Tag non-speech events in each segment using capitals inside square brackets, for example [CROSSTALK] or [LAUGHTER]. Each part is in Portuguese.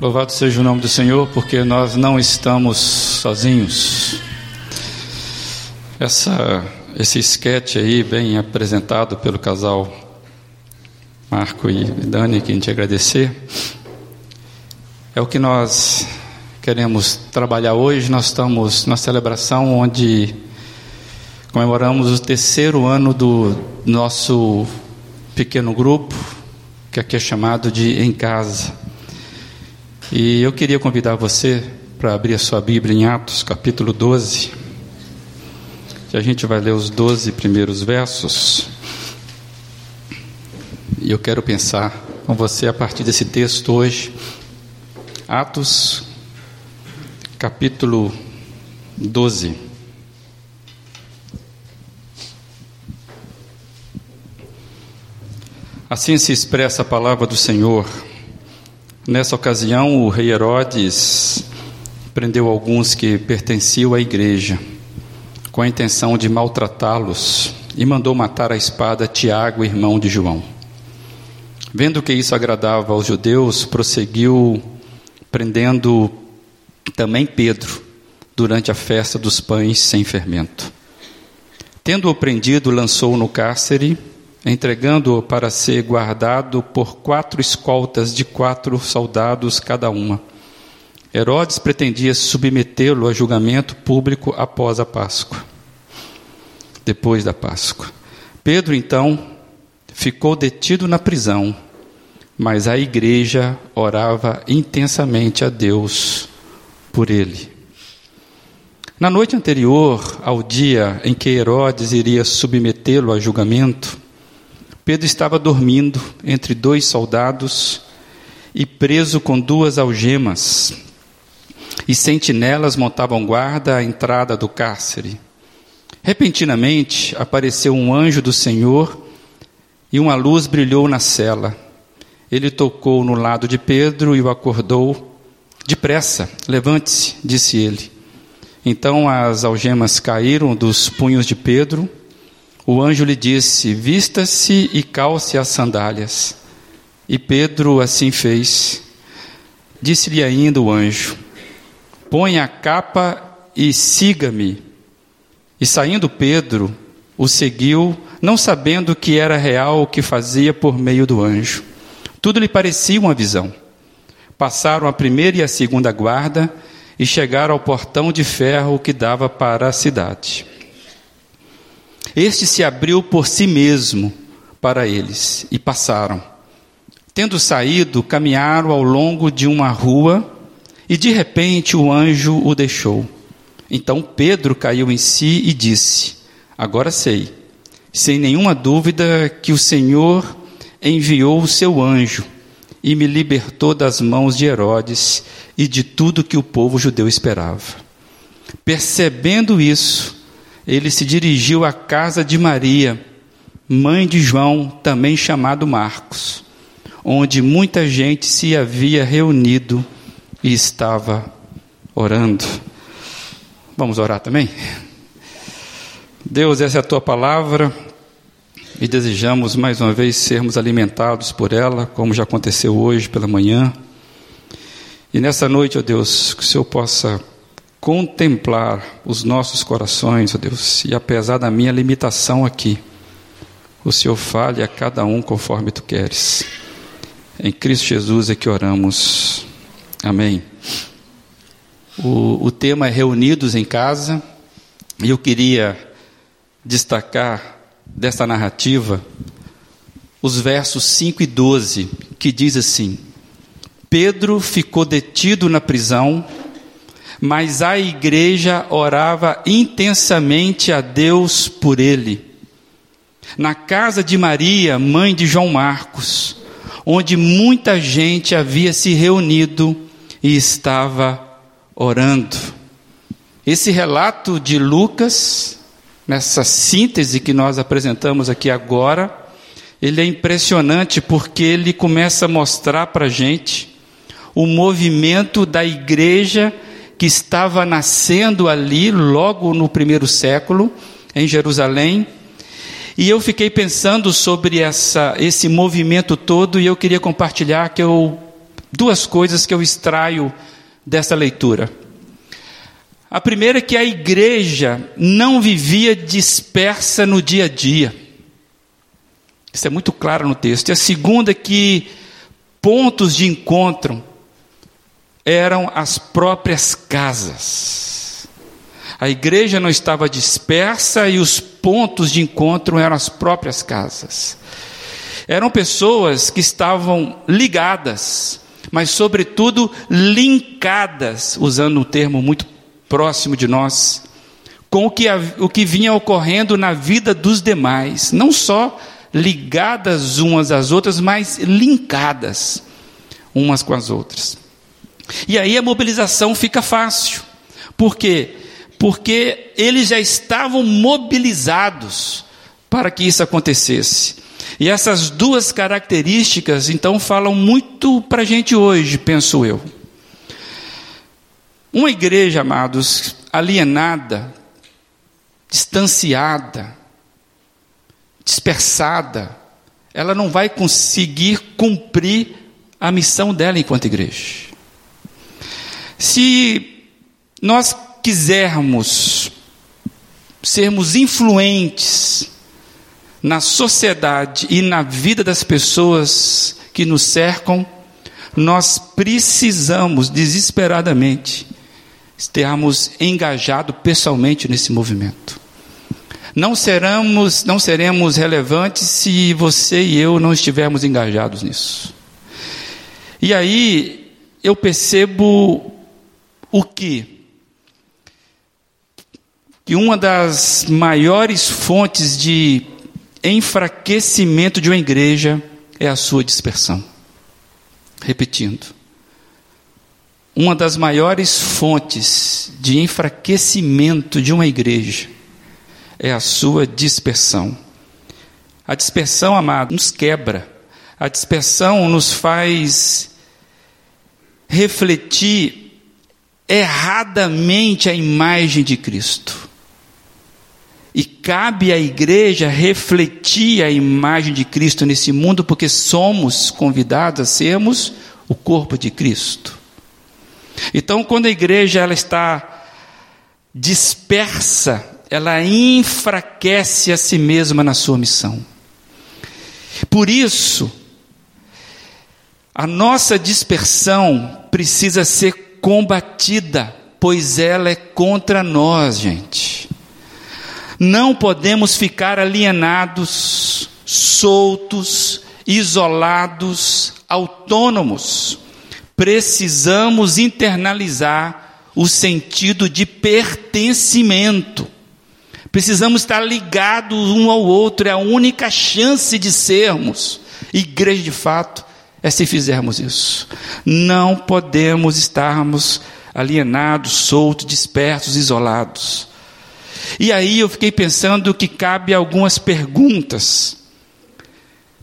Louvado seja o nome do Senhor, porque nós não estamos sozinhos. Essa, esse esquete aí, bem apresentado pelo casal Marco e Dani, que a gente agradecer, é o que nós queremos trabalhar hoje. Nós estamos na celebração onde comemoramos o terceiro ano do nosso pequeno grupo, que aqui é chamado de Em Casa. E eu queria convidar você para abrir a sua Bíblia em Atos, capítulo 12. Que a gente vai ler os 12 primeiros versos. E eu quero pensar com você a partir desse texto hoje. Atos, capítulo 12. Assim se expressa a palavra do Senhor. Nessa ocasião, o rei Herodes prendeu alguns que pertenciam à igreja, com a intenção de maltratá-los, e mandou matar a espada Tiago, irmão de João. Vendo que isso agradava aos judeus, prosseguiu prendendo também Pedro durante a festa dos pães sem fermento. Tendo-o prendido, lançou-o no cárcere entregando-o para ser guardado por quatro escoltas de quatro soldados cada uma. Herodes pretendia submetê-lo a julgamento público após a Páscoa, depois da Páscoa. Pedro, então, ficou detido na prisão, mas a igreja orava intensamente a Deus por ele. Na noite anterior ao dia em que Herodes iria submetê-lo a julgamento, Pedro estava dormindo entre dois soldados e preso com duas algemas, e sentinelas montavam guarda à entrada do cárcere. Repentinamente apareceu um anjo do Senhor e uma luz brilhou na cela. Ele tocou no lado de Pedro e o acordou. Depressa, levante-se, disse ele. Então as algemas caíram dos punhos de Pedro o anjo lhe disse: Vista-se e calce as sandálias. E Pedro assim fez. Disse-lhe ainda o anjo: Põe a capa e siga-me. E saindo Pedro, o seguiu, não sabendo que era real o que fazia por meio do anjo. Tudo lhe parecia uma visão. Passaram a primeira e a segunda guarda e chegaram ao portão de ferro que dava para a cidade. Este se abriu por si mesmo para eles e passaram. Tendo saído, caminharam ao longo de uma rua e de repente o anjo o deixou. Então Pedro caiu em si e disse: Agora sei, sem nenhuma dúvida, que o Senhor enviou o seu anjo e me libertou das mãos de Herodes e de tudo que o povo judeu esperava. Percebendo isso, ele se dirigiu à casa de Maria, mãe de João, também chamado Marcos, onde muita gente se havia reunido e estava orando. Vamos orar também? Deus, essa é a tua palavra e desejamos mais uma vez sermos alimentados por ela, como já aconteceu hoje pela manhã. E nessa noite, ó Deus, que o Senhor possa contemplar os nossos corações, ó Deus, e apesar da minha limitação aqui, o Senhor fale a cada um conforme tu queres. Em Cristo Jesus é que oramos. Amém. O, o tema é Reunidos em Casa, e eu queria destacar dessa narrativa os versos 5 e 12, que diz assim: Pedro ficou detido na prisão mas a igreja orava intensamente a Deus por ele. Na casa de Maria, mãe de João Marcos, onde muita gente havia se reunido e estava orando. Esse relato de Lucas, nessa síntese que nós apresentamos aqui agora, ele é impressionante porque ele começa a mostrar para a gente o movimento da igreja que estava nascendo ali, logo no primeiro século, em Jerusalém. E eu fiquei pensando sobre essa, esse movimento todo e eu queria compartilhar que eu duas coisas que eu extraio dessa leitura. A primeira é que a igreja não vivia dispersa no dia a dia. Isso é muito claro no texto. E a segunda é que pontos de encontro eram as próprias casas. A igreja não estava dispersa e os pontos de encontro eram as próprias casas. Eram pessoas que estavam ligadas, mas, sobretudo, linkadas, usando um termo muito próximo de nós, com o que, o que vinha ocorrendo na vida dos demais, não só ligadas umas às outras, mas linkadas umas com as outras. E aí a mobilização fica fácil. Por quê? Porque eles já estavam mobilizados para que isso acontecesse. E essas duas características, então, falam muito para a gente hoje, penso eu. Uma igreja, amados, alienada, distanciada, dispersada, ela não vai conseguir cumprir a missão dela enquanto igreja. Se nós quisermos sermos influentes na sociedade e na vida das pessoas que nos cercam, nós precisamos desesperadamente estarmos engajados pessoalmente nesse movimento. Não seremos, não seremos relevantes se você e eu não estivermos engajados nisso. E aí eu percebo o que? Que uma das maiores fontes de enfraquecimento de uma igreja é a sua dispersão. Repetindo. Uma das maiores fontes de enfraquecimento de uma igreja é a sua dispersão. A dispersão, amado, nos quebra. A dispersão nos faz refletir erradamente a imagem de Cristo. E cabe à igreja refletir a imagem de Cristo nesse mundo, porque somos convidados a sermos o corpo de Cristo. Então, quando a igreja ela está dispersa, ela enfraquece a si mesma na sua missão. Por isso, a nossa dispersão precisa ser combatida, pois ela é contra nós, gente. Não podemos ficar alienados, soltos, isolados, autônomos. Precisamos internalizar o sentido de pertencimento. Precisamos estar ligados um ao outro, é a única chance de sermos igreja de fato, é se fizermos isso. Não podemos estarmos alienados, soltos, dispersos, isolados. E aí eu fiquei pensando que cabe algumas perguntas.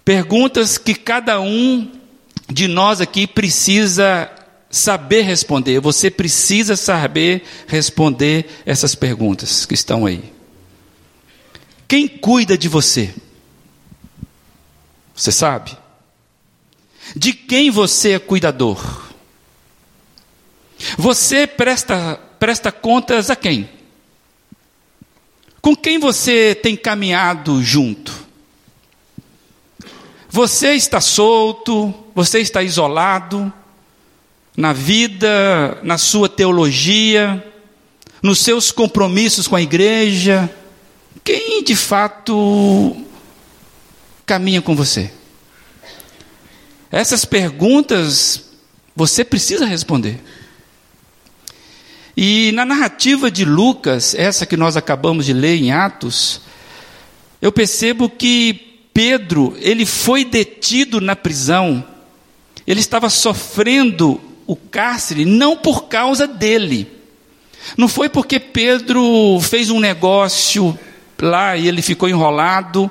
Perguntas que cada um de nós aqui precisa saber responder. Você precisa saber responder essas perguntas que estão aí. Quem cuida de você? Você sabe? De quem você é cuidador? Você presta, presta contas a quem? Com quem você tem caminhado junto? Você está solto, você está isolado na vida, na sua teologia, nos seus compromissos com a igreja, quem de fato caminha com você? Essas perguntas você precisa responder. E na narrativa de Lucas, essa que nós acabamos de ler em Atos, eu percebo que Pedro, ele foi detido na prisão. Ele estava sofrendo o cárcere não por causa dele. Não foi porque Pedro fez um negócio lá e ele ficou enrolado.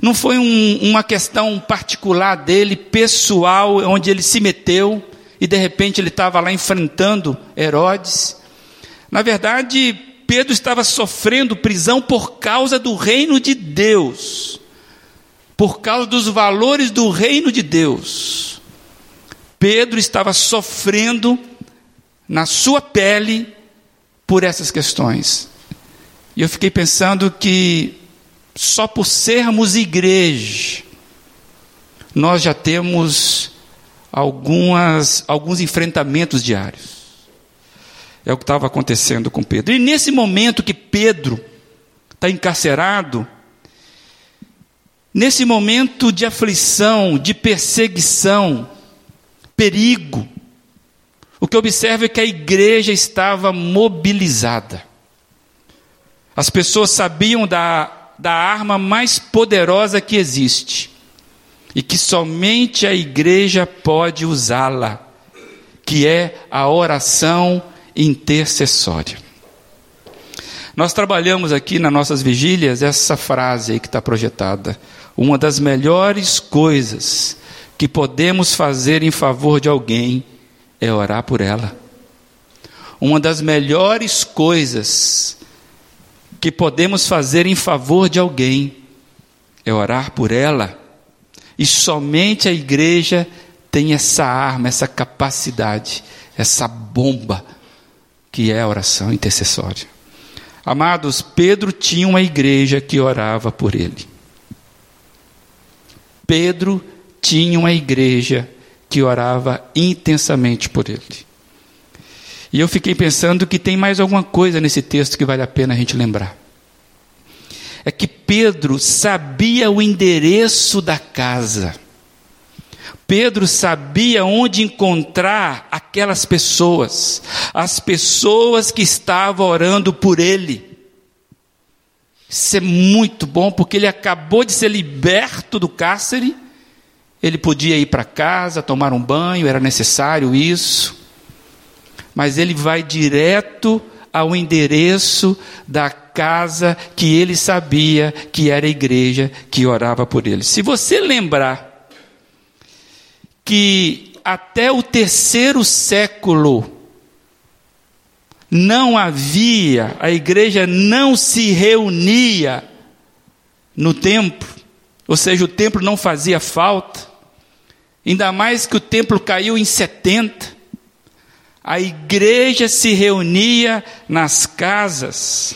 Não foi um, uma questão particular dele, pessoal, onde ele se meteu e de repente ele estava lá enfrentando Herodes. Na verdade, Pedro estava sofrendo prisão por causa do reino de Deus, por causa dos valores do reino de Deus. Pedro estava sofrendo na sua pele por essas questões. E eu fiquei pensando que só por sermos igreja, nós já temos algumas, alguns enfrentamentos diários. É o que estava acontecendo com Pedro. E nesse momento que Pedro está encarcerado, nesse momento de aflição, de perseguição, perigo, o que observa é que a igreja estava mobilizada. As pessoas sabiam da, da arma mais poderosa que existe e que somente a igreja pode usá-la, que é a oração intercessória. Nós trabalhamos aqui nas nossas vigílias essa frase aí que está projetada. Uma das melhores coisas que podemos fazer em favor de alguém é orar por ela. Uma das melhores coisas que podemos fazer em favor de alguém é orar por ela. E somente a igreja tem essa arma, essa capacidade, essa bomba que é a oração intercessória. Amados, Pedro tinha uma igreja que orava por ele. Pedro tinha uma igreja que orava intensamente por ele. E eu fiquei pensando que tem mais alguma coisa nesse texto que vale a pena a gente lembrar. É que Pedro sabia o endereço da casa. Pedro sabia onde encontrar aquelas pessoas, as pessoas que estavam orando por ele. Isso é muito bom, porque ele acabou de ser liberto do cárcere, ele podia ir para casa, tomar um banho, era necessário isso, mas ele vai direto ao endereço da casa que ele sabia que era a igreja que orava por ele. Se você lembrar que até o terceiro século não havia, a igreja não se reunia no templo, ou seja, o templo não fazia falta, ainda mais que o templo caiu em 70. A igreja se reunia nas casas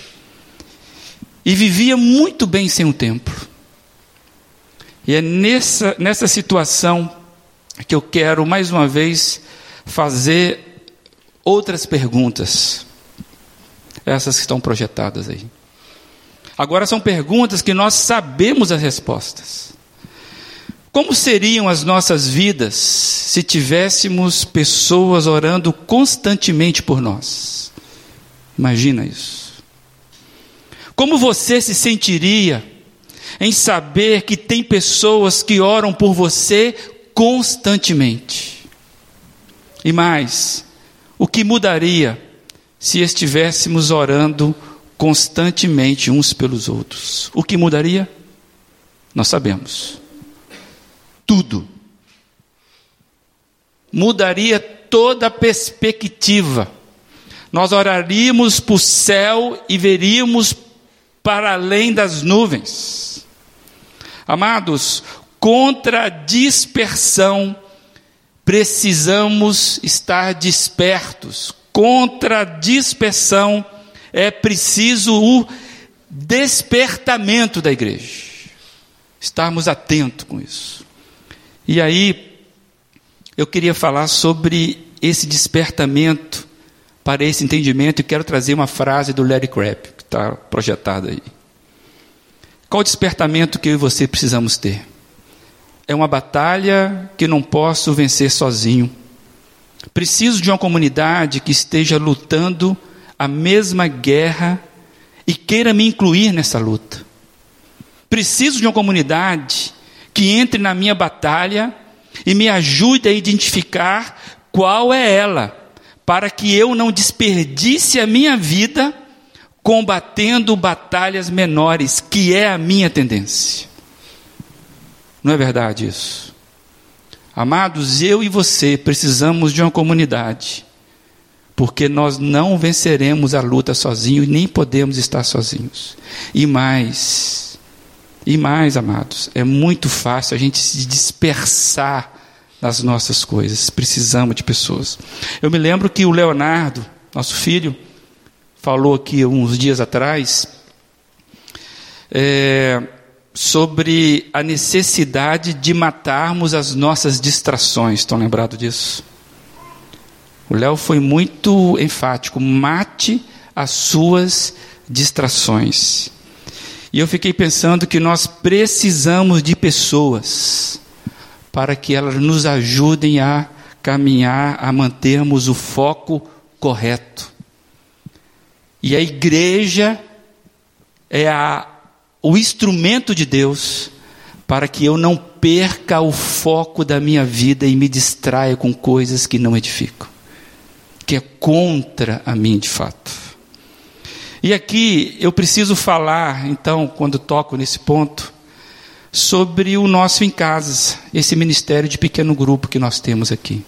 e vivia muito bem sem o templo. E é nessa, nessa situação que eu quero mais uma vez fazer outras perguntas. Essas que estão projetadas aí. Agora são perguntas que nós sabemos as respostas. Como seriam as nossas vidas se tivéssemos pessoas orando constantemente por nós? Imagina isso. Como você se sentiria em saber que tem pessoas que oram por você constantemente. E mais, o que mudaria se estivéssemos orando constantemente uns pelos outros? O que mudaria? Nós sabemos. Tudo. Mudaria toda a perspectiva. Nós oraríamos para o céu e veríamos para além das nuvens. Amados, contra a dispersão, precisamos estar despertos. Contra a dispersão, é preciso o despertamento da igreja. Estarmos atentos com isso. E aí, eu queria falar sobre esse despertamento para esse entendimento e quero trazer uma frase do Larry Crabb, que está projetada aí. Qual o despertamento que eu e você precisamos ter? é uma batalha que não posso vencer sozinho. Preciso de uma comunidade que esteja lutando a mesma guerra e queira me incluir nessa luta. Preciso de uma comunidade que entre na minha batalha e me ajude a identificar qual é ela, para que eu não desperdice a minha vida combatendo batalhas menores, que é a minha tendência. Não é verdade isso? Amados, eu e você precisamos de uma comunidade, porque nós não venceremos a luta sozinho e nem podemos estar sozinhos. E mais, e mais, amados, é muito fácil a gente se dispersar nas nossas coisas. Precisamos de pessoas. Eu me lembro que o Leonardo, nosso filho, falou aqui uns dias atrás é, sobre a necessidade de matarmos as nossas distrações. Estão lembrados disso? O Léo foi muito enfático: mate as suas distrações. E eu fiquei pensando que nós precisamos de pessoas para que elas nos ajudem a caminhar, a mantermos o foco correto. E a igreja é a, o instrumento de Deus para que eu não perca o foco da minha vida e me distraia com coisas que não edificam, que é contra a mim de fato. E aqui eu preciso falar, então, quando toco nesse ponto, sobre o nosso em casa, esse ministério de pequeno grupo que nós temos aqui.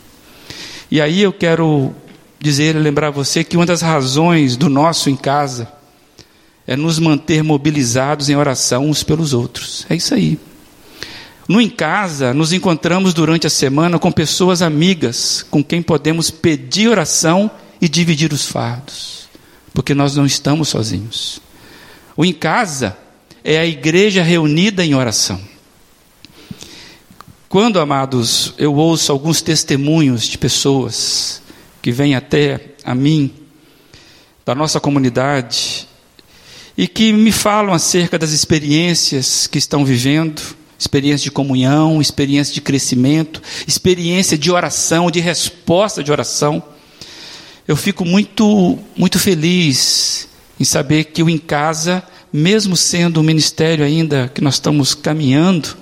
E aí eu quero dizer, lembrar você que uma das razões do nosso em casa é nos manter mobilizados em oração uns pelos outros. É isso aí. No em casa, nos encontramos durante a semana com pessoas amigas, com quem podemos pedir oração e dividir os fardos, porque nós não estamos sozinhos. O em casa é a igreja reunida em oração. Quando, amados, eu ouço alguns testemunhos de pessoas que vêm até a mim, da nossa comunidade, e que me falam acerca das experiências que estão vivendo, experiência de comunhão, experiência de crescimento, experiência de oração, de resposta de oração. Eu fico muito, muito feliz em saber que o em casa mesmo sendo um ministério ainda que nós estamos caminhando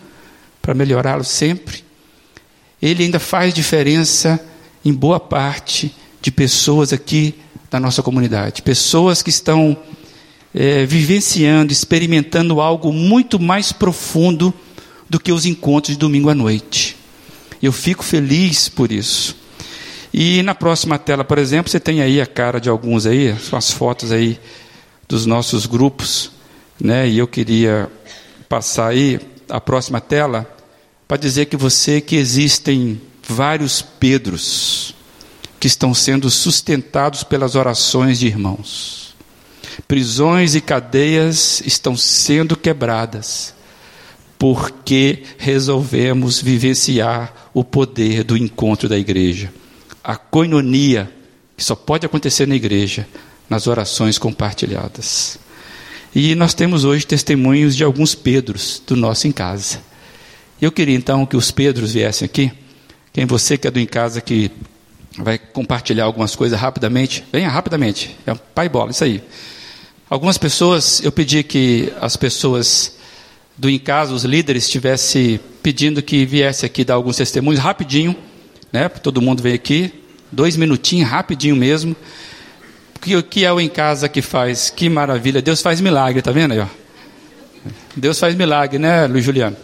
para melhorá-lo sempre, ele ainda faz diferença em boa parte de pessoas aqui da nossa comunidade. Pessoas que estão é, vivenciando, experimentando algo muito mais profundo do que os encontros de domingo à noite. Eu fico feliz por isso. E na próxima tela, por exemplo, você tem aí a cara de alguns aí, são as fotos aí dos nossos grupos né? E eu queria passar aí a próxima tela para dizer que você que existem vários Pedros que estão sendo sustentados pelas orações de irmãos. Prisões e cadeias estão sendo quebradas porque resolvemos vivenciar o poder do encontro da igreja. A coinonia que só pode acontecer na igreja, nas orações compartilhadas. E nós temos hoje testemunhos de alguns Pedros do nosso em casa. Eu queria então que os Pedros viessem aqui. Quem você que é do em casa que vai compartilhar algumas coisas rapidamente, venha rapidamente. É um pai bola, isso aí. Algumas pessoas, eu pedi que as pessoas do em casa, os líderes, estivessem pedindo que viesse aqui dar alguns testemunhos rapidinho, né? Todo mundo vem aqui, dois minutinhos, rapidinho mesmo que, que é o em casa que faz? Que maravilha. Deus faz milagre, tá vendo aí, ó? Deus faz milagre, né, Luiz Juliano?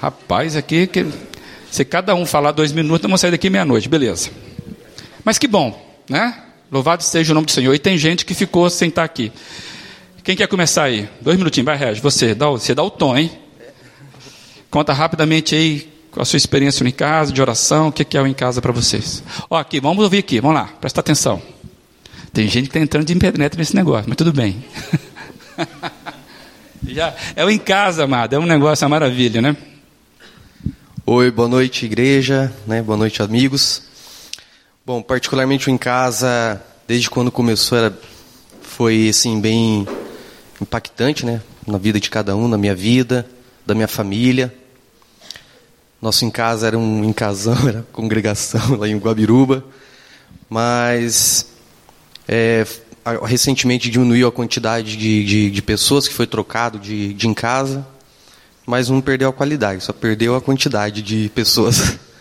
Rapaz, aqui, que, se cada um falar dois minutos, vamos sair daqui meia-noite, beleza. Mas que bom, né? Louvado seja o nome do Senhor. E tem gente que ficou sem estar aqui. Quem quer começar aí? Dois minutinhos, vai, Regis. Você dá, você dá o tom, hein? Conta rapidamente aí a sua experiência em casa, de oração, o que é o em casa para vocês. Ó, aqui, vamos ouvir aqui, vamos lá, presta atenção. Tem gente que está entrando de internet nesse negócio, mas tudo bem. [LAUGHS] Já, é o em casa, amado, é um negócio, uma maravilha, né? Oi, boa noite, igreja, né? boa noite, amigos. Bom, particularmente o em casa, desde quando começou, era, foi assim, bem impactante, né? Na vida de cada um, na minha vida, da minha família. Nosso em casa era um em casão, [LAUGHS] era congregação lá em Guabiruba. Mas é, recentemente diminuiu a quantidade de, de, de, pessoas que foi trocado de, de em casa, mas não perdeu a qualidade, só perdeu a quantidade de pessoas. [LAUGHS]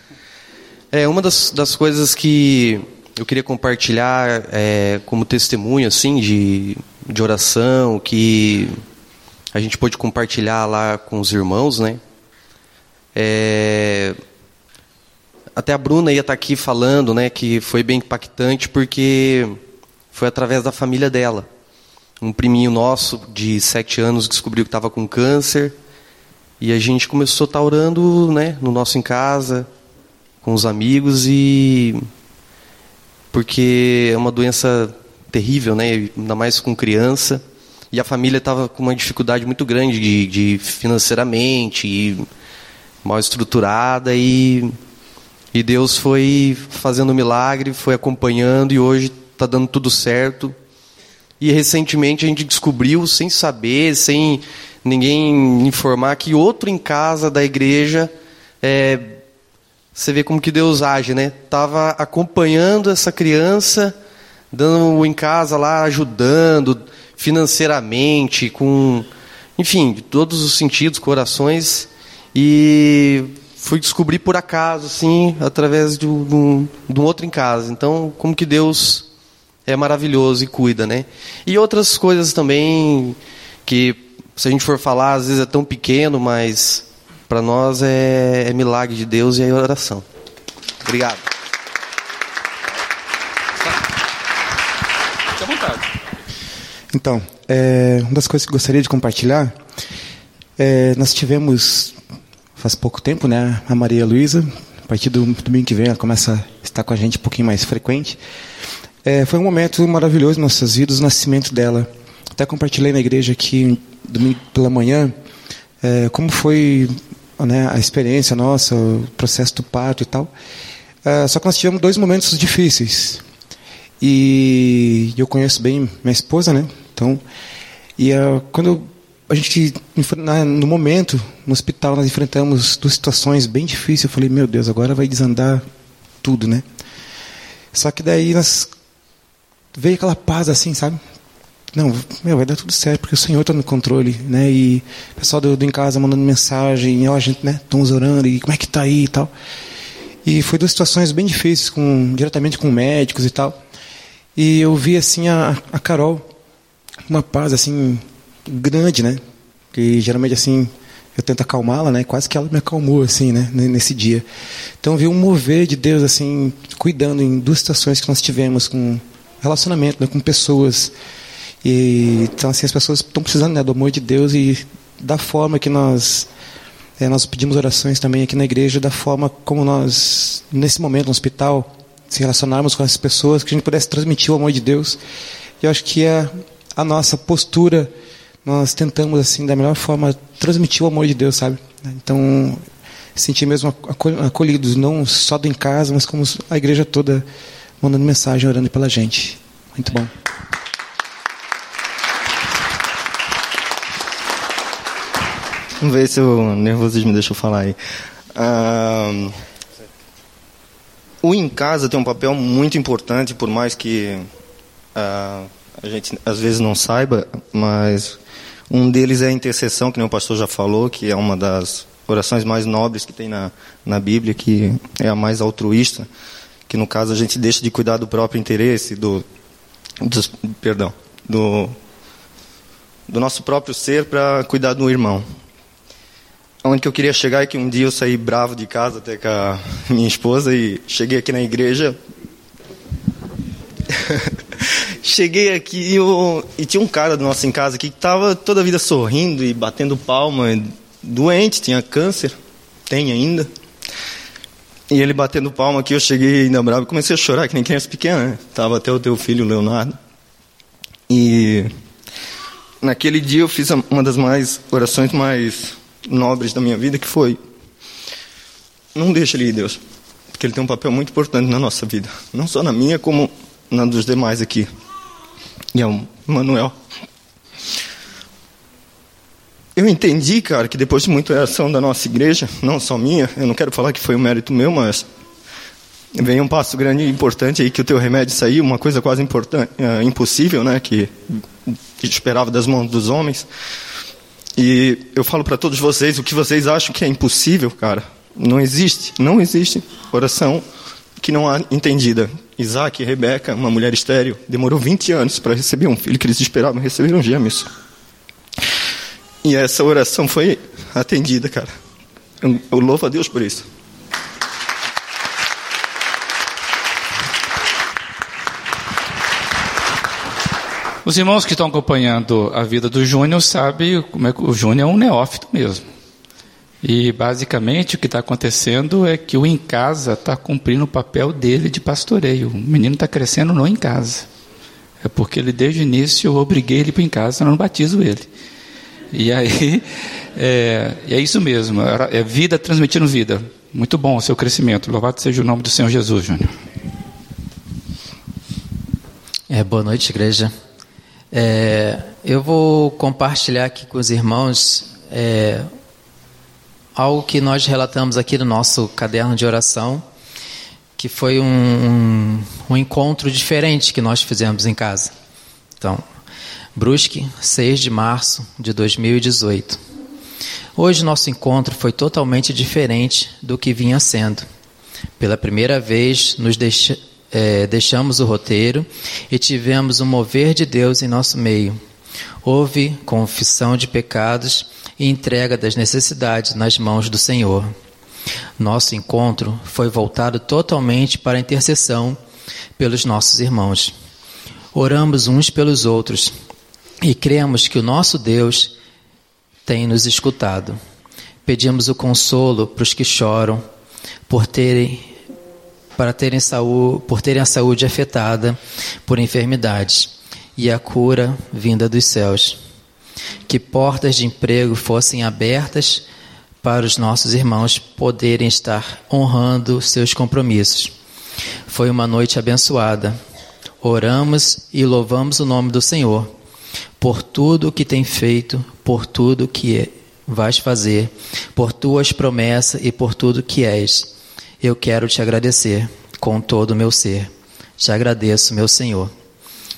É uma das, das coisas que eu queria compartilhar é, como testemunho assim de, de oração que a gente pôde compartilhar lá com os irmãos, né? É... Até a Bruna ia estar aqui falando, né, que foi bem impactante porque foi através da família dela. Um priminho nosso de sete anos descobriu que estava com câncer E a gente começou a estar orando, né, no nosso em casa, com os amigos e porque é uma doença terrível, né, ainda mais com criança. E a família estava com uma dificuldade muito grande de, de financeiramente e mal estruturada e e Deus foi fazendo milagre, foi acompanhando e hoje está dando tudo certo. E recentemente a gente descobriu, sem saber, sem ninguém informar, que outro em casa da igreja, é, você vê como que Deus age, né? Estava acompanhando essa criança, dando em casa lá, ajudando financeiramente, com, enfim, de todos os sentidos, corações. E fui descobrir por acaso, assim, através de um, de um outro em casa. Então, como que Deus é maravilhoso e cuida, né? E outras coisas também que, se a gente for falar, às vezes é tão pequeno, mas para nós é, é milagre de Deus e é oração. Obrigado. Fique à vontade. Então, é, uma das coisas que gostaria de compartilhar, é, nós tivemos faz pouco tempo, né? A Maria Luísa, a partir do domingo que vem, ela começa a estar com a gente um pouquinho mais frequente. É, foi um momento maravilhoso em nossas vidas, o nascimento dela. Até compartilhei na igreja aqui, domingo pela manhã, é, como foi né, a experiência nossa, o processo do parto e tal. É, só que nós tivemos dois momentos difíceis. E eu conheço bem minha esposa, né? Então, e uh, quando a gente, no momento, no hospital, nós enfrentamos duas situações bem difíceis. Eu falei, meu Deus, agora vai desandar tudo, né? Só que daí nós veio aquela paz assim, sabe? Não, meu, vai dar tudo certo, porque o Senhor está no controle, né? E o pessoal do, do em casa mandando mensagem, ó, a gente, né? Estamos orando, e como é que tá aí e tal. E foi duas situações bem difíceis, com, diretamente com médicos e tal. E eu vi assim a, a Carol, uma paz assim grande, né? Que geralmente assim eu tento acalmá-la, né? Quase que ela me acalmou assim, né? Nesse dia. Então vi um mover de Deus assim, cuidando em duas situações que nós tivemos com relacionamento, né? com pessoas. E então assim as pessoas estão precisando né? do amor de Deus e da forma que nós é, nós pedimos orações também aqui na igreja, da forma como nós nesse momento no hospital se relacionarmos com essas pessoas, que a gente pudesse transmitir o amor de Deus. E eu acho que é a nossa postura nós tentamos assim da melhor forma transmitir o amor de Deus, sabe? Então sentir mesmo acolhidos, não só do em casa, mas como a igreja toda mandando mensagem, orando pela gente. Muito bom. Vamos ver se o nervosismo deixa eu falar aí. Ah, o em casa tem um papel muito importante, por mais que ah, a gente às vezes não saiba, mas um deles é a intercessão, que nem o pastor já falou, que é uma das orações mais nobres que tem na, na Bíblia, que é a mais altruísta, que no caso a gente deixa de cuidar do próprio interesse, do, perdão, do, do nosso próprio ser para cuidar do irmão. Onde que eu queria chegar é que um dia eu saí bravo de casa até com a minha esposa e cheguei aqui na igreja [LAUGHS] Cheguei aqui e, eu, e, tinha um cara do nosso em casa aqui que estava toda a vida sorrindo e batendo palma, doente, tinha câncer, tem ainda. E ele batendo palma aqui, eu cheguei ainda bravo, comecei a chorar, que nem criança pequena, né? Tava até o teu filho, Leonardo. E naquele dia eu fiz uma das mais orações mais nobres da minha vida, que foi: não deixe ele ir, Deus, porque ele tem um papel muito importante na nossa vida, não só na minha, como na dos demais aqui. E é o Manuel. Eu entendi, cara, que depois de muita oração da nossa igreja, não só minha, eu não quero falar que foi um mérito meu, mas vem um passo grande e importante aí que o teu remédio saiu, uma coisa quase importante, é, impossível, né, que, que esperava das mãos dos homens. E eu falo para todos vocês, o que vocês acham que é impossível, cara, não existe, não existe oração que não há entendida. Isaac e Rebeca, uma mulher estéril, demorou 20 anos para receber um filho que eles esperavam, receberam gêmeos. E essa oração foi atendida, cara. Eu louvo a Deus por isso. Os irmãos que estão acompanhando a vida do Júnior sabem como é que o Júnior é um neófito mesmo. E basicamente o que está acontecendo é que o em casa está cumprindo o papel dele de pastoreio. O menino está crescendo não em casa. É porque ele desde o início eu obriguei ele para em casa, senão eu não batizo ele. E aí [LAUGHS] é, é isso mesmo, é vida transmitindo vida. Muito bom o seu crescimento. Louvado seja o nome do Senhor Jesus, Júnior. É, boa noite, igreja. É, eu vou compartilhar aqui com os irmãos é, algo que nós relatamos aqui no nosso caderno de oração, que foi um, um, um encontro diferente que nós fizemos em casa. Então, Brusque, 6 de março de 2018. Hoje nosso encontro foi totalmente diferente do que vinha sendo. Pela primeira vez, nos deixa, é, deixamos o roteiro e tivemos o mover de Deus em nosso meio. Houve confissão de pecados e entrega das necessidades nas mãos do Senhor. Nosso encontro foi voltado totalmente para a intercessão pelos nossos irmãos. Oramos uns pelos outros e cremos que o nosso Deus tem nos escutado. Pedimos o consolo para os que choram, por terem para terem saúde, por terem a saúde afetada por enfermidades e a cura vinda dos céus que portas de emprego fossem abertas para os nossos irmãos poderem estar honrando seus compromissos. Foi uma noite abençoada. Oramos e louvamos o nome do Senhor por tudo o que tem feito, por tudo que vais fazer, por tuas promessas e por tudo que és. Eu quero te agradecer com todo o meu ser. Te agradeço, meu Senhor.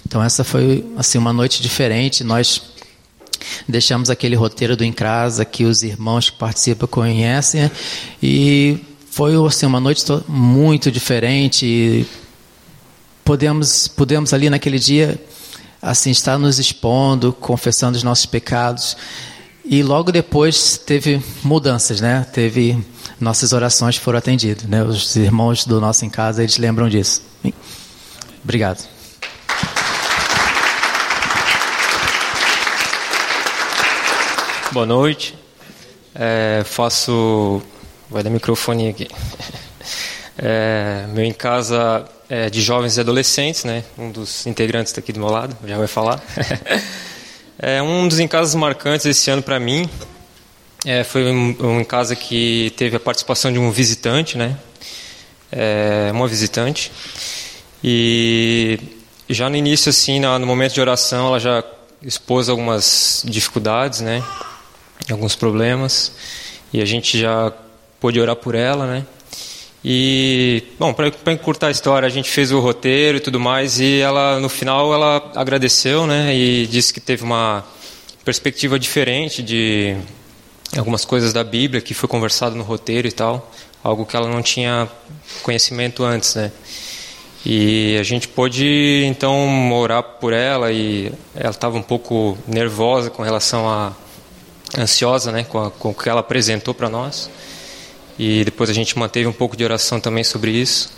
Então essa foi assim uma noite diferente. Nós Deixamos aquele roteiro do Em Casa que os irmãos que participam conhecem e foi assim, uma noite muito diferente. Podemos, podemos ali naquele dia assim estar nos expondo, confessando os nossos pecados. E logo depois teve mudanças, né? Teve nossas orações foram atendidas, né? Os irmãos do nosso em casa eles lembram disso. Obrigado. Boa noite. É, faço. Vai dar microfone aqui. É, meu em casa é de jovens e adolescentes, né? Um dos integrantes está aqui do meu lado, já vai falar. [LAUGHS] é um dos em casas marcantes esse ano para mim. É, foi um, um casa que teve a participação de um visitante, né? É, uma visitante. E já no início, assim, no momento de oração, ela já expôs algumas dificuldades, né? Alguns problemas e a gente já pôde orar por ela, né? E bom, para encurtar a história, a gente fez o roteiro e tudo mais e ela no final ela agradeceu, né? E disse que teve uma perspectiva diferente de algumas coisas da Bíblia que foi conversado no roteiro e tal, algo que ela não tinha conhecimento antes, né? E a gente pôde então orar por ela e ela estava um pouco nervosa com relação a ansiosa né, com, a, com o que ela apresentou para nós. E depois a gente manteve um pouco de oração também sobre isso.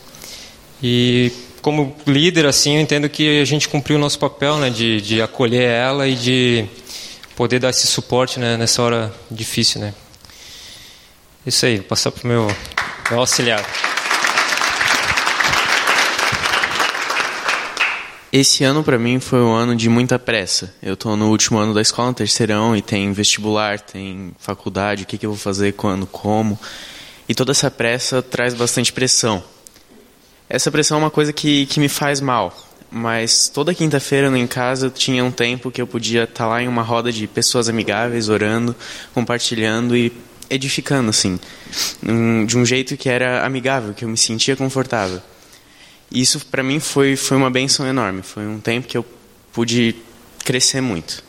E como líder, assim, eu entendo que a gente cumpriu o nosso papel né, de, de acolher ela e de poder dar esse suporte né, nessa hora difícil. Né. Isso aí, vou passar para o meu, meu auxiliar. Esse ano para mim foi um ano de muita pressa. Eu estou no último ano da escola, no terceirão, e tem vestibular, tem faculdade, o que, que eu vou fazer, quando, como. E toda essa pressa traz bastante pressão. Essa pressão é uma coisa que, que me faz mal. Mas toda quinta-feira em casa tinha um tempo que eu podia estar tá lá em uma roda de pessoas amigáveis, orando, compartilhando e edificando, assim. De um jeito que era amigável, que eu me sentia confortável. Isso para mim foi foi uma benção enorme. Foi um tempo que eu pude crescer muito.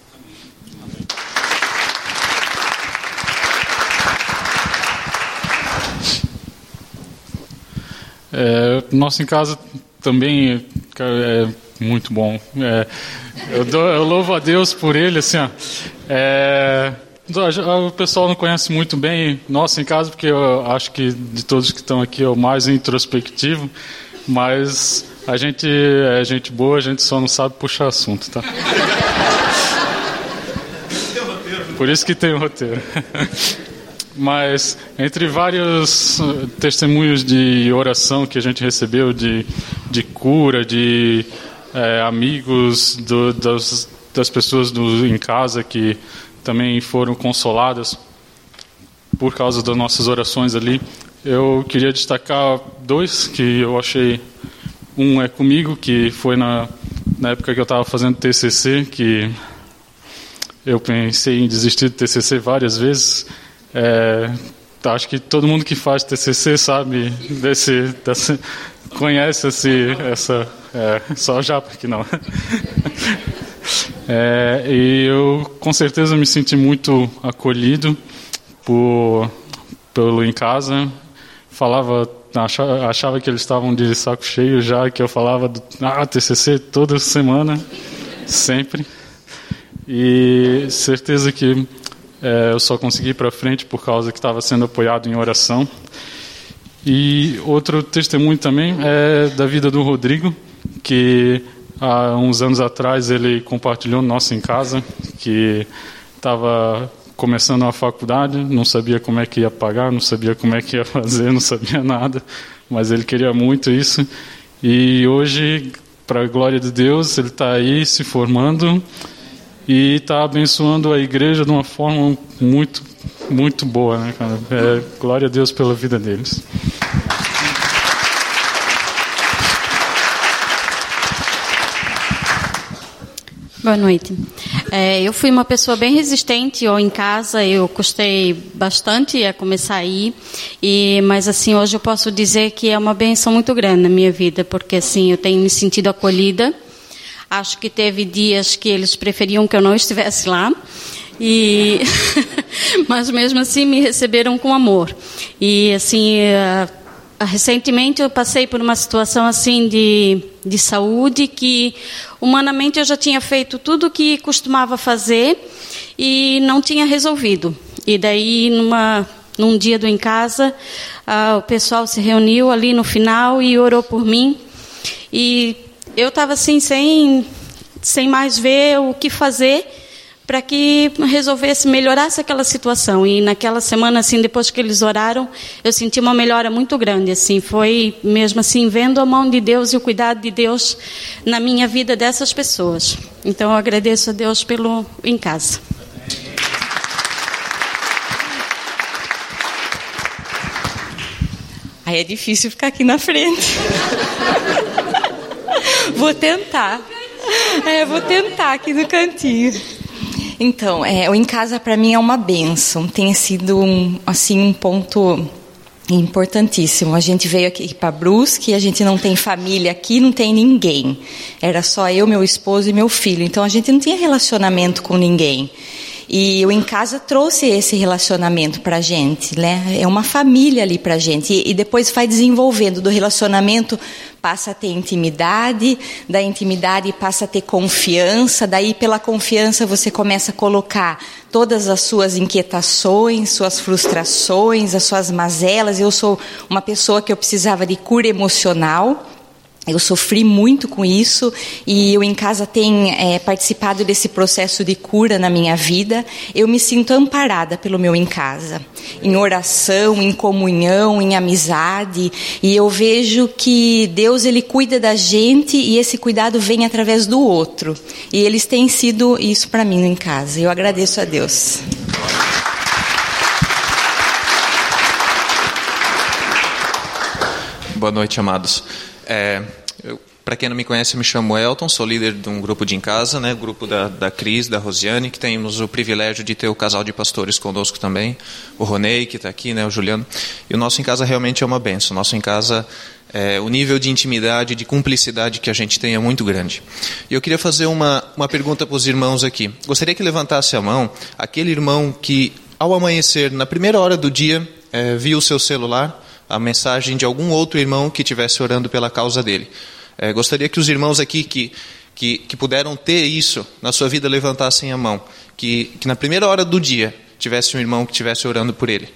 É, nosso em casa também é muito bom. É, eu, dou, eu, louvo a Deus por ele, assim, ó, é, o pessoal não conhece muito bem nosso em casa, porque eu acho que de todos que estão aqui é o mais introspectivo. Mas a gente é gente boa, a gente só não sabe puxar assunto, tá? Por isso que tem o roteiro. Mas entre vários uh, testemunhos de oração que a gente recebeu, de, de cura, de é, amigos do, das, das pessoas do, em casa que também foram consoladas por causa das nossas orações ali, eu queria destacar dois que eu achei. Um é comigo, que foi na, na época que eu estava fazendo TCC, que eu pensei em desistir do TCC várias vezes. É, acho que todo mundo que faz TCC sabe desse, desse conhece esse, essa é, só já porque não. É, e eu com certeza me senti muito acolhido por pelo em casa. Falava achava, achava que eles estavam de saco cheio já que eu falava do ah, TCC toda semana, sempre. E certeza que é, eu só consegui ir para frente por causa que estava sendo apoiado em oração. E outro testemunho também é da vida do Rodrigo, que há uns anos atrás ele compartilhou nosso em casa, que estava começando a faculdade, não sabia como é que ia pagar, não sabia como é que ia [LAUGHS] fazer, não sabia nada, mas ele queria muito isso. E hoje, para a glória de Deus, ele está aí se formando e está abençoando a igreja de uma forma muito, muito boa, né, cara? É, glória a Deus pela vida deles. Boa noite. É, eu fui uma pessoa bem resistente ou em casa, eu custei bastante a começar a ir, e, mas assim, hoje eu posso dizer que é uma benção muito grande na minha vida, porque assim, eu tenho me sentido acolhida, Acho que teve dias que eles preferiam que eu não estivesse lá. E [LAUGHS] mas mesmo assim me receberam com amor. E assim, uh, recentemente eu passei por uma situação assim de de saúde que humanamente eu já tinha feito tudo o que costumava fazer e não tinha resolvido. E daí numa num dia do em casa, uh, o pessoal se reuniu ali no final e orou por mim. E eu estava assim sem sem mais ver o que fazer para que resolvesse melhorasse aquela situação e naquela semana assim depois que eles oraram eu senti uma melhora muito grande assim foi mesmo assim vendo a mão de Deus e o cuidado de Deus na minha vida dessas pessoas então eu agradeço a Deus pelo em casa Aí é difícil ficar aqui na frente. [LAUGHS] Vou tentar. É, vou tentar aqui no cantinho. Então, é, o em casa para mim é uma benção. Tem sido um, assim um ponto importantíssimo. A gente veio aqui para Brusque, a gente não tem família aqui, não tem ninguém. Era só eu, meu esposo e meu filho. Então a gente não tinha relacionamento com ninguém. E o Em Casa trouxe esse relacionamento para a gente, né? É uma família ali para a gente. E, e depois vai desenvolvendo do relacionamento, passa a ter intimidade, da intimidade passa a ter confiança, daí pela confiança você começa a colocar todas as suas inquietações, suas frustrações, as suas mazelas. Eu sou uma pessoa que eu precisava de cura emocional, eu sofri muito com isso e eu em casa tenho é, participado desse processo de cura na minha vida. Eu me sinto amparada pelo meu em casa, em oração, em comunhão, em amizade e eu vejo que Deus ele cuida da gente e esse cuidado vem através do outro e eles têm sido isso para mim em casa. Eu agradeço a Deus. Boa noite, amados. É, para quem não me conhece, eu me chamo Elton, sou líder de um grupo de em casa, né, grupo da, da Cris, da Rosiane, que temos o privilégio de ter o casal de pastores conosco também, o Ronei, que está aqui, né, o Juliano. E o nosso em casa realmente é uma benção. O nosso em casa, é, o nível de intimidade, de cumplicidade que a gente tem é muito grande. E eu queria fazer uma, uma pergunta para os irmãos aqui. Gostaria que levantasse a mão aquele irmão que, ao amanhecer, na primeira hora do dia, é, viu o seu celular, a mensagem de algum outro irmão que estivesse orando pela causa dele. É, gostaria que os irmãos aqui que, que, que, puderam ter isso na sua vida levantassem a mão. Que, que na primeira hora do dia tivesse um irmão que estivesse orando por ele.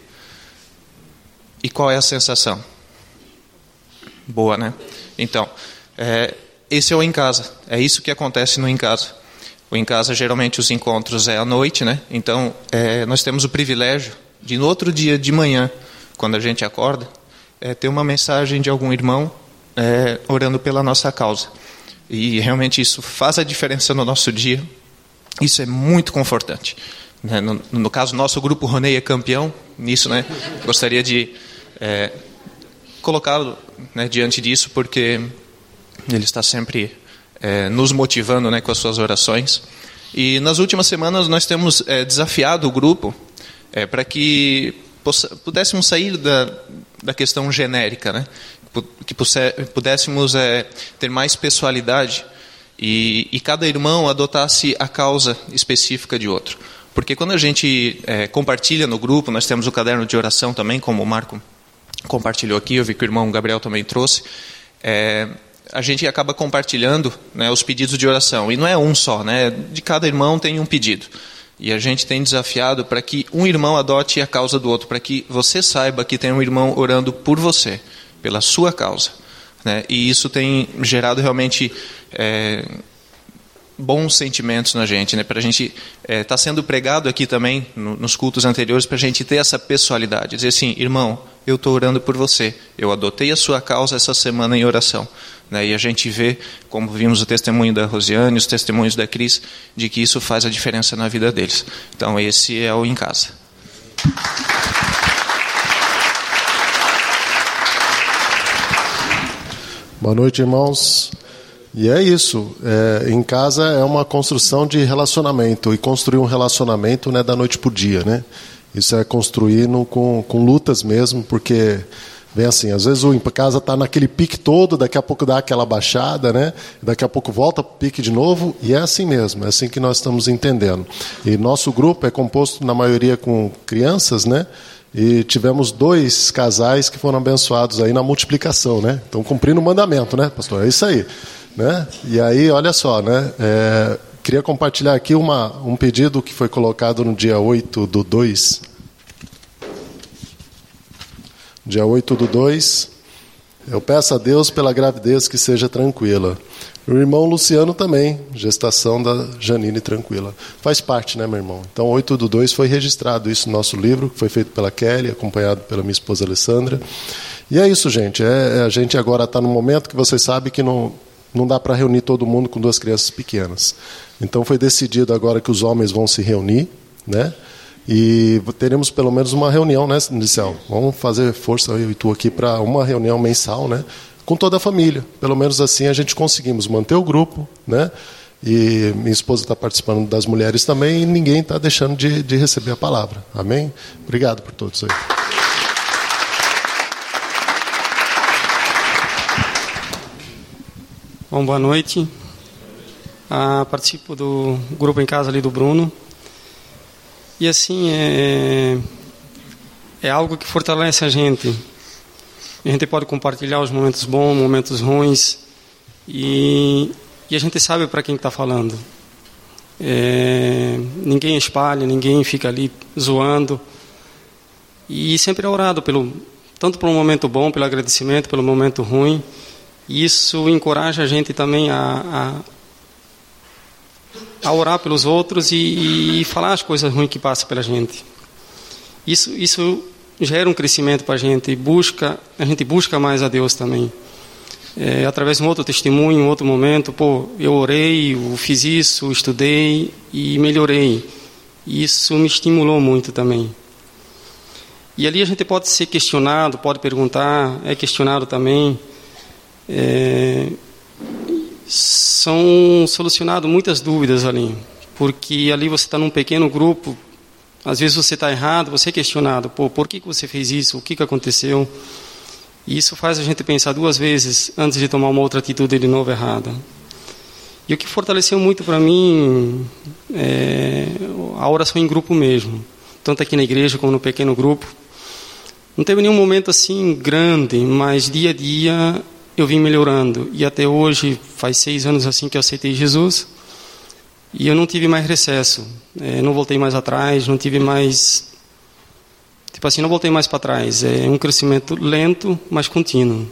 E qual é a sensação? Boa, né? Então, é, esse é o em casa. É isso que acontece no em casa. O em casa, geralmente, os encontros é à noite, né? Então, é, nós temos o privilégio de no outro dia de manhã, quando a gente acorda, é, ter uma mensagem de algum irmão é, orando pela nossa causa. E realmente isso faz a diferença no nosso dia. Isso é muito confortante. Né? No, no, caso, nosso grupo Ronei é campeão nisso, né? Gostaria de é, colocá-lo né, diante disso, porque ele está sempre é, nos motivando né, com as suas orações. E nas últimas semanas nós temos é, desafiado o grupo é, para que pudéssemos sair da, da questão genérica, né? que pudéssemos é, ter mais pessoalidade e, e, cada irmão adotasse a causa específica de outro. Porque quando a gente é, compartilha no grupo, nós temos o caderno de oração também, como o Marco compartilhou aqui, eu vi que o irmão Gabriel também trouxe. É, a gente acaba compartilhando né, os pedidos de oração. E não é um só, né? de cada irmão tem um pedido. E a gente tem desafiado para que um irmão adote a causa do outro, para que você saiba que tem um irmão orando por você, pela sua causa. Né? E isso tem gerado realmente é, bons sentimentos na gente, né? Para a gente está é, tá sendo pregado aqui também no, nos cultos anteriores para a gente ter essa pessoalidade, dizer assim, irmão, eu estou orando por você, eu adotei a sua causa essa semana em oração, né? E a gente vê, como vimos o testemunho da Rosiane, os testemunhos da Cris, de que isso faz a diferença na vida deles. Então esse é o em casa. Boa noite, irmãos. E é isso. É, em casa é uma construção de relacionamento e construir um relacionamento não é da noite para o dia, né? Isso é construir no, com, com lutas mesmo, porque vem assim, às vezes o em casa está naquele pique todo, daqui a pouco dá aquela baixada, né? Daqui a pouco volta pique de novo e é assim mesmo, é assim que nós estamos entendendo. E nosso grupo é composto na maioria com crianças, né? E tivemos dois casais que foram abençoados aí na multiplicação, né? Estão cumprindo o mandamento, né, pastor? É isso aí. Né? E aí, olha só, né? É, queria compartilhar aqui uma, um pedido que foi colocado no dia 8 do 2. Dia 8 do 2. Eu peço a Deus pela gravidez que seja tranquila. O irmão Luciano também, gestação da Janine tranquila. Faz parte, né, meu irmão? Então, 8 do 2 foi registrado isso no nosso livro, que foi feito pela Kelly, acompanhado pela minha esposa Alessandra. E é isso, gente. É, é a gente agora está no momento que vocês sabem que não não dá para reunir todo mundo com duas crianças pequenas. Então foi decidido agora que os homens vão se reunir, né? E teremos pelo menos uma reunião, né, Nicel? Vamos fazer força eu e tu aqui para uma reunião mensal, né? Com toda a família. Pelo menos assim a gente conseguimos manter o grupo, né? E minha esposa está participando das mulheres também e ninguém está deixando de, de receber a palavra. Amém? Obrigado por todos aí. Bom, boa noite. Ah, participo do grupo em casa ali do Bruno. E assim, é, é algo que fortalece a gente. A gente pode compartilhar os momentos bons, momentos ruins. E, e a gente sabe para quem está falando. É, ninguém espalha, ninguém fica ali zoando. E sempre é orado pelo, tanto pelo momento bom, pelo agradecimento, pelo momento ruim. Isso encoraja a gente também a, a, a orar pelos outros e, e, falar as coisas ruins que passam pela gente. Isso, isso gera um crescimento para a gente. Busca, a gente busca mais a Deus também. É, através de um outro testemunho, um outro momento, pô, eu orei, eu fiz isso, estudei e melhorei. Isso me estimulou muito também. E ali a gente pode ser questionado, pode perguntar, é questionado também é, são solucionadas muitas dúvidas ali, porque ali você está num pequeno grupo, às vezes você está errado, você é questionado, pô, por que, que você fez isso, o que, que aconteceu? E isso faz a gente pensar duas vezes antes de tomar uma outra atitude de novo errada. E o que fortaleceu muito para mim é a oração em grupo mesmo, tanto aqui na igreja como no pequeno grupo. Não teve nenhum momento assim grande, mas dia a dia eu vim melhorando. E até hoje, faz seis anos assim que eu aceitei Jesus. E eu não tive mais recesso. É, não voltei mais atrás, não tive mais. Tipo assim, não voltei mais para trás. É um crescimento lento, mas contínuo.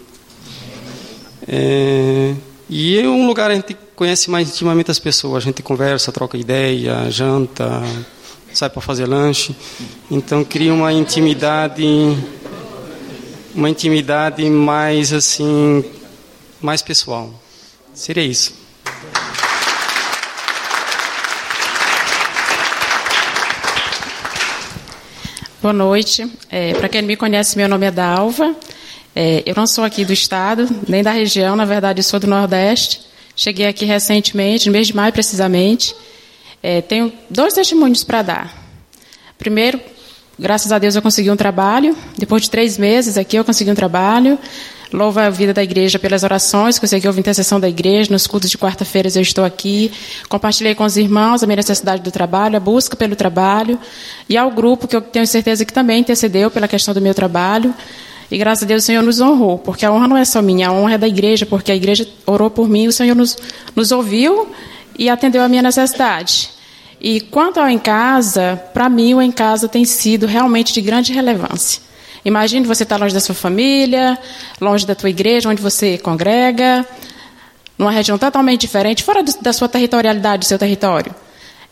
É, e é um lugar a gente conhece mais intimamente as pessoas. A gente conversa, troca ideia, janta, sai para fazer lanche. Então cria uma intimidade, uma intimidade mais assim, mais pessoal. Seria isso. Boa noite. É, Para quem me conhece, meu nome é Dalva. É, eu não sou aqui do estado, nem da região, na verdade, sou do Nordeste. Cheguei aqui recentemente, no mês de maio precisamente. É, tenho dois testemunhos para dar. Primeiro, graças a Deus eu consegui um trabalho. Depois de três meses aqui eu consegui um trabalho. Louvo a vida da igreja pelas orações, consegui ouvir intercessão da igreja. Nos cultos de quarta-feiras eu estou aqui. Compartilhei com os irmãos a minha necessidade do trabalho, a busca pelo trabalho. E ao grupo, que eu tenho certeza que também intercedeu pela questão do meu trabalho. E graças a Deus o Senhor nos honrou, porque a honra não é só minha, a honra é da igreja, porque a igreja orou por mim, o Senhor nos, nos ouviu e atendeu a minha necessidade. E quanto ao em casa, para mim o em casa tem sido realmente de grande relevância. Imagine você estar longe da sua família, longe da tua igreja, onde você congrega, numa região totalmente diferente, fora do, da sua territorialidade, do seu território.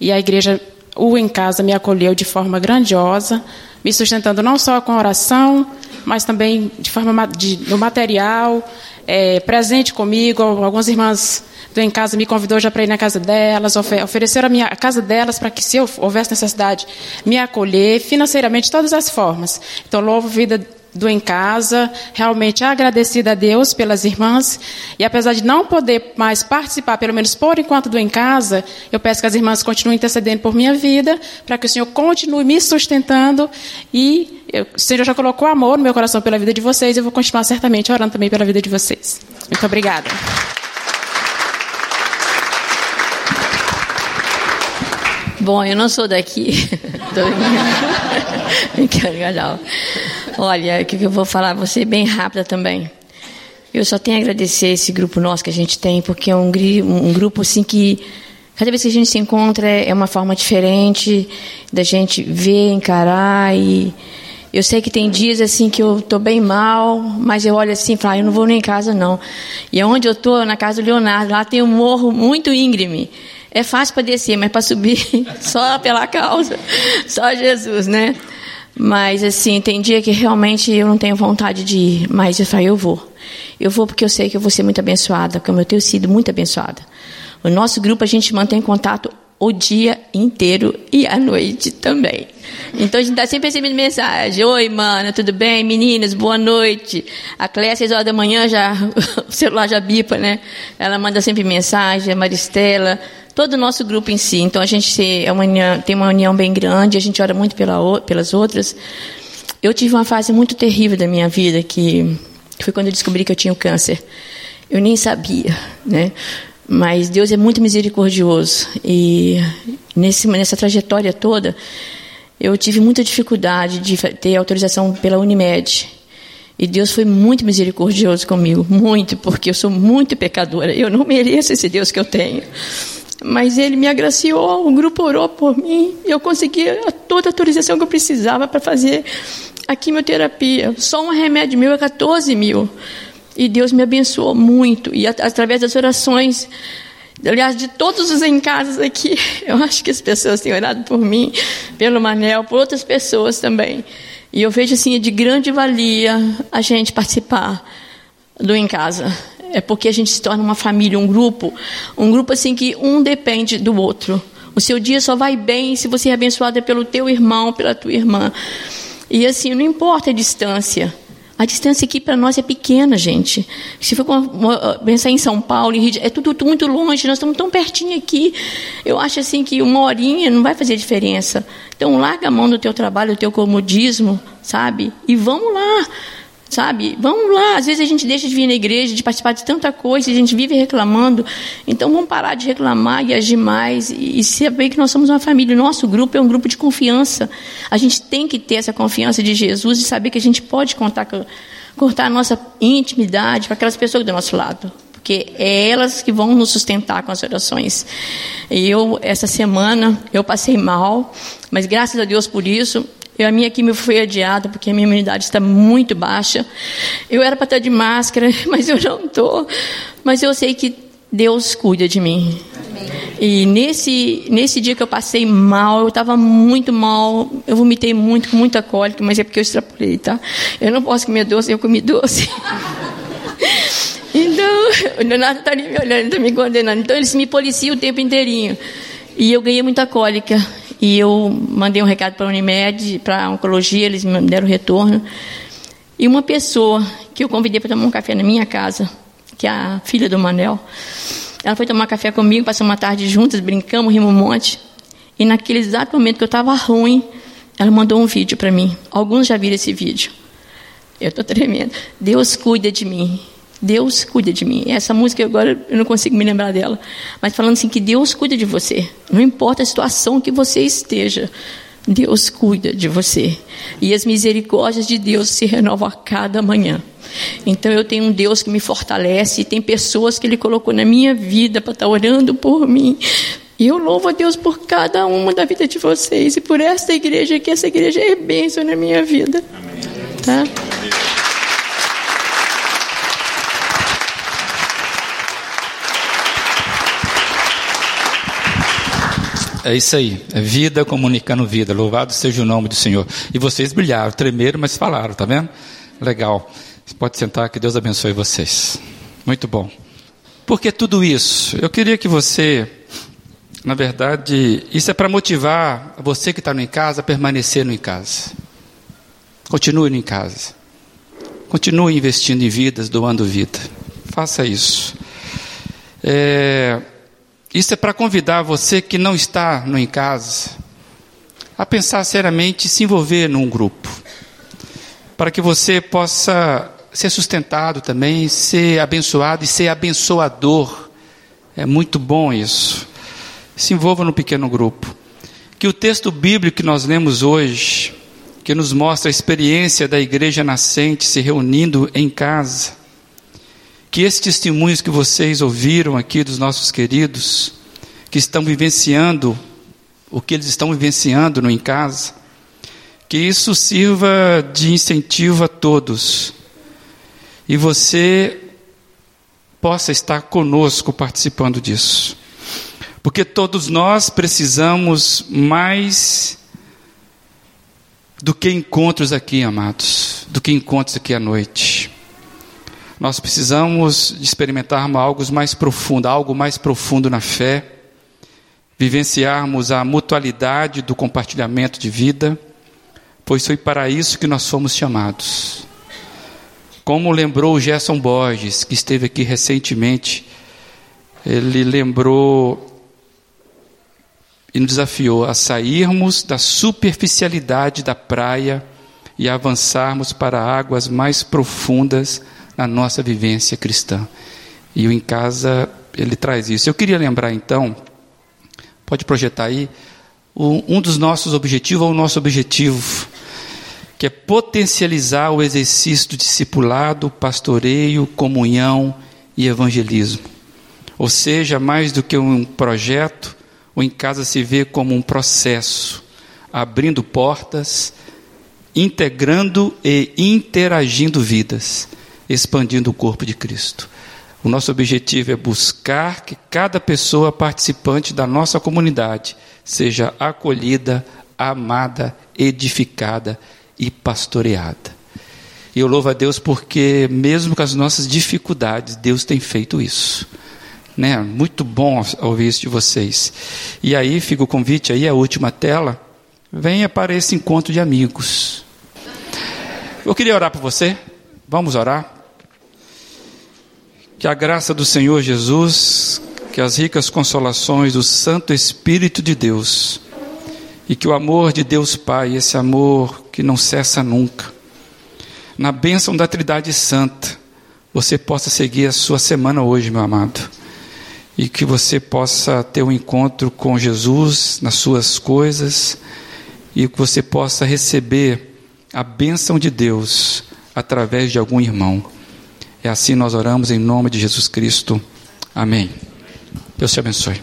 E a igreja, o em casa, me acolheu de forma grandiosa, me sustentando não só com a oração, mas também de forma de, no material, é, presente comigo. Algumas irmãs do Em Casa me convidou já para ir na casa delas, ofer ofereceram a, minha, a casa delas para que, se eu houvesse necessidade, me acolher financeiramente, de todas as formas. Então, louvo vida do Em Casa, realmente agradecida a Deus pelas irmãs, e apesar de não poder mais participar, pelo menos por enquanto, do Em Casa, eu peço que as irmãs continuem intercedendo por minha vida, para que o Senhor continue me sustentando, e eu, o Senhor já colocou amor no meu coração pela vida de vocês, eu vou continuar certamente orando também pela vida de vocês. Muito obrigada. Bom, eu não sou daqui. [LAUGHS] Brincando, [LAUGHS] Olha, o que eu vou falar, vou ser bem rápida também. Eu só tenho a agradecer esse grupo nosso que a gente tem, porque é um, um grupo assim que cada vez que a gente se encontra é uma forma diferente da gente ver, encarar e eu sei que tem dias assim que eu estou bem mal, mas eu olho assim e falo, ah, eu não vou nem em casa não. E onde eu estou, na casa do Leonardo, lá tem um morro muito íngreme. É fácil para descer, mas para subir [LAUGHS] só pela causa, só Jesus, né? Mas assim, tem dia que realmente eu não tenho vontade de ir, mas eu eu vou. Eu vou porque eu sei que eu vou ser muito abençoada, como eu tenho sido muito abençoada. O nosso grupo a gente mantém contato o dia inteiro e à noite também. Então a gente está sempre recebendo mensagem. Oi, mana, tudo bem? Meninas, boa noite. A Cléia, às seis horas da manhã, já, [LAUGHS] o celular já bipa, né? Ela manda sempre mensagem, a Maristela, todo o nosso grupo em si. Então a gente é uma união, tem uma união bem grande, a gente ora muito pela, pelas outras. Eu tive uma fase muito terrível da minha vida, que foi quando eu descobri que eu tinha o câncer. Eu nem sabia, né? Mas Deus é muito misericordioso. E nesse, nessa trajetória toda, eu tive muita dificuldade de ter autorização pela Unimed. E Deus foi muito misericordioso comigo, muito, porque eu sou muito pecadora. Eu não mereço esse Deus que eu tenho. Mas Ele me agraciou, o grupo orou por mim, e eu consegui toda a autorização que eu precisava para fazer a quimioterapia. Só um remédio meu é 14 mil. E Deus me abençoou muito. E através das orações, aliás, de todos os em casas aqui, [LAUGHS] eu acho que as pessoas têm orado por mim, pelo Manel, por outras pessoas também. E eu vejo assim de grande valia a gente participar do em casa. É porque a gente se torna uma família, um grupo, um grupo assim que um depende do outro. O seu dia só vai bem se você é abençoado pelo teu irmão, pela tua irmã. E assim, não importa a distância. A distância aqui para nós é pequena, gente. Se for pensar em São Paulo, é tudo, tudo, muito longe, nós estamos tão pertinho aqui. Eu acho assim que uma horinha não vai fazer diferença. Então, larga a mão do teu trabalho, do teu comodismo, sabe? E vamos lá. Sabe? Vamos lá. Às vezes a gente deixa de vir na igreja, de participar de tanta coisa, a gente vive reclamando. Então vamos parar de reclamar e agir mais e, e saber que nós somos uma família. O nosso grupo é um grupo de confiança. A gente tem que ter essa confiança de Jesus e saber que a gente pode contar com, contar a nossa intimidade com aquelas pessoas do nosso lado porque é elas que vão nos sustentar com as orações. Eu, essa semana, eu passei mal, mas graças a Deus por isso, eu, a minha quimio foi adiada porque a minha imunidade está muito baixa. Eu era para estar de máscara, [LAUGHS] mas eu não estou. Mas eu sei que Deus cuida de mim. E nesse, nesse dia que eu passei mal, eu estava muito mal, eu vomitei muito, com muita cólica, mas é porque eu extrapolei, tá? Eu não posso comer doce, eu comi doce. [LAUGHS] então, o Leonardo está ali me olhando, está me condenando. Então, eles me policiam o tempo inteirinho. E eu ganhei muita cólica. E eu mandei um recado para a Unimed, para a Oncologia, eles me deram retorno. E uma pessoa que eu convidei para tomar um café na minha casa, que é a filha do Manel, ela foi tomar café comigo, passou uma tarde juntas, brincamos, rimos um monte. E naquele exato momento que eu estava ruim, ela mandou um vídeo para mim. Alguns já viram esse vídeo. Eu estou tremendo. Deus cuida de mim. Deus cuida de mim. Essa música agora eu não consigo me lembrar dela. Mas falando assim que Deus cuida de você. Não importa a situação que você esteja. Deus cuida de você. E as misericórdias de Deus se renovam a cada manhã. Então eu tenho um Deus que me fortalece e tem pessoas que Ele colocou na minha vida para estar orando por mim. E eu louvo a Deus por cada uma da vida de vocês e por esta igreja, que essa igreja é bênção na minha vida. Tá? É isso aí. É vida comunicando vida. Louvado seja o nome do Senhor. E vocês brilharam, tremeram, mas falaram, tá vendo? Legal. Você pode sentar, que Deus abençoe vocês. Muito bom. Por que tudo isso? Eu queria que você, na verdade, isso é para motivar você que está em casa a permanecer no em casa. Continue no em casa. Continue investindo em vidas, doando vida. Faça isso. É, isso é para convidar você que não está no em casa a pensar seriamente se envolver num grupo. Para que você possa ser sustentado também, ser abençoado e ser abençoador. É muito bom isso. Se envolva no pequeno grupo. Que o texto bíblico que nós lemos hoje, que nos mostra a experiência da igreja nascente se reunindo em casa, que esses testemunhos que vocês ouviram aqui dos nossos queridos, que estão vivenciando o que eles estão vivenciando no em casa, que isso sirva de incentivo a todos e você possa estar conosco participando disso. Porque todos nós precisamos mais do que encontros aqui, amados, do que encontros aqui à noite. Nós precisamos experimentarmos algo mais profundo, algo mais profundo na fé, vivenciarmos a mutualidade do compartilhamento de vida, pois foi para isso que nós fomos chamados. Como lembrou Gerson Borges, que esteve aqui recentemente, ele lembrou e nos desafiou a sairmos da superficialidade da praia e avançarmos para águas mais profundas na nossa vivência cristã. E o em casa ele traz isso. Eu queria lembrar então, pode projetar aí, um dos nossos objetivos, ou o nosso objetivo que é potencializar o exercício do discipulado, pastoreio, comunhão e evangelismo. Ou seja, mais do que um projeto, o em casa se vê como um processo, abrindo portas, integrando e interagindo vidas, expandindo o corpo de Cristo. O nosso objetivo é buscar que cada pessoa participante da nossa comunidade seja acolhida, amada, edificada e pastoreada. E eu louvo a Deus porque, mesmo com as nossas dificuldades, Deus tem feito isso. Né? Muito bom ouvir isso de vocês. E aí fica o convite aí, a última tela. Venha para esse encontro de amigos. Eu queria orar por você. Vamos orar. Que a graça do Senhor Jesus, que as ricas consolações do Santo Espírito de Deus, e que o amor de Deus Pai, esse amor que não cessa nunca, na bênção da Trindade Santa, você possa seguir a sua semana hoje, meu amado. E que você possa ter um encontro com Jesus nas suas coisas e que você possa receber a bênção de Deus através de algum irmão. É assim nós oramos em nome de Jesus Cristo. Amém. Deus te abençoe.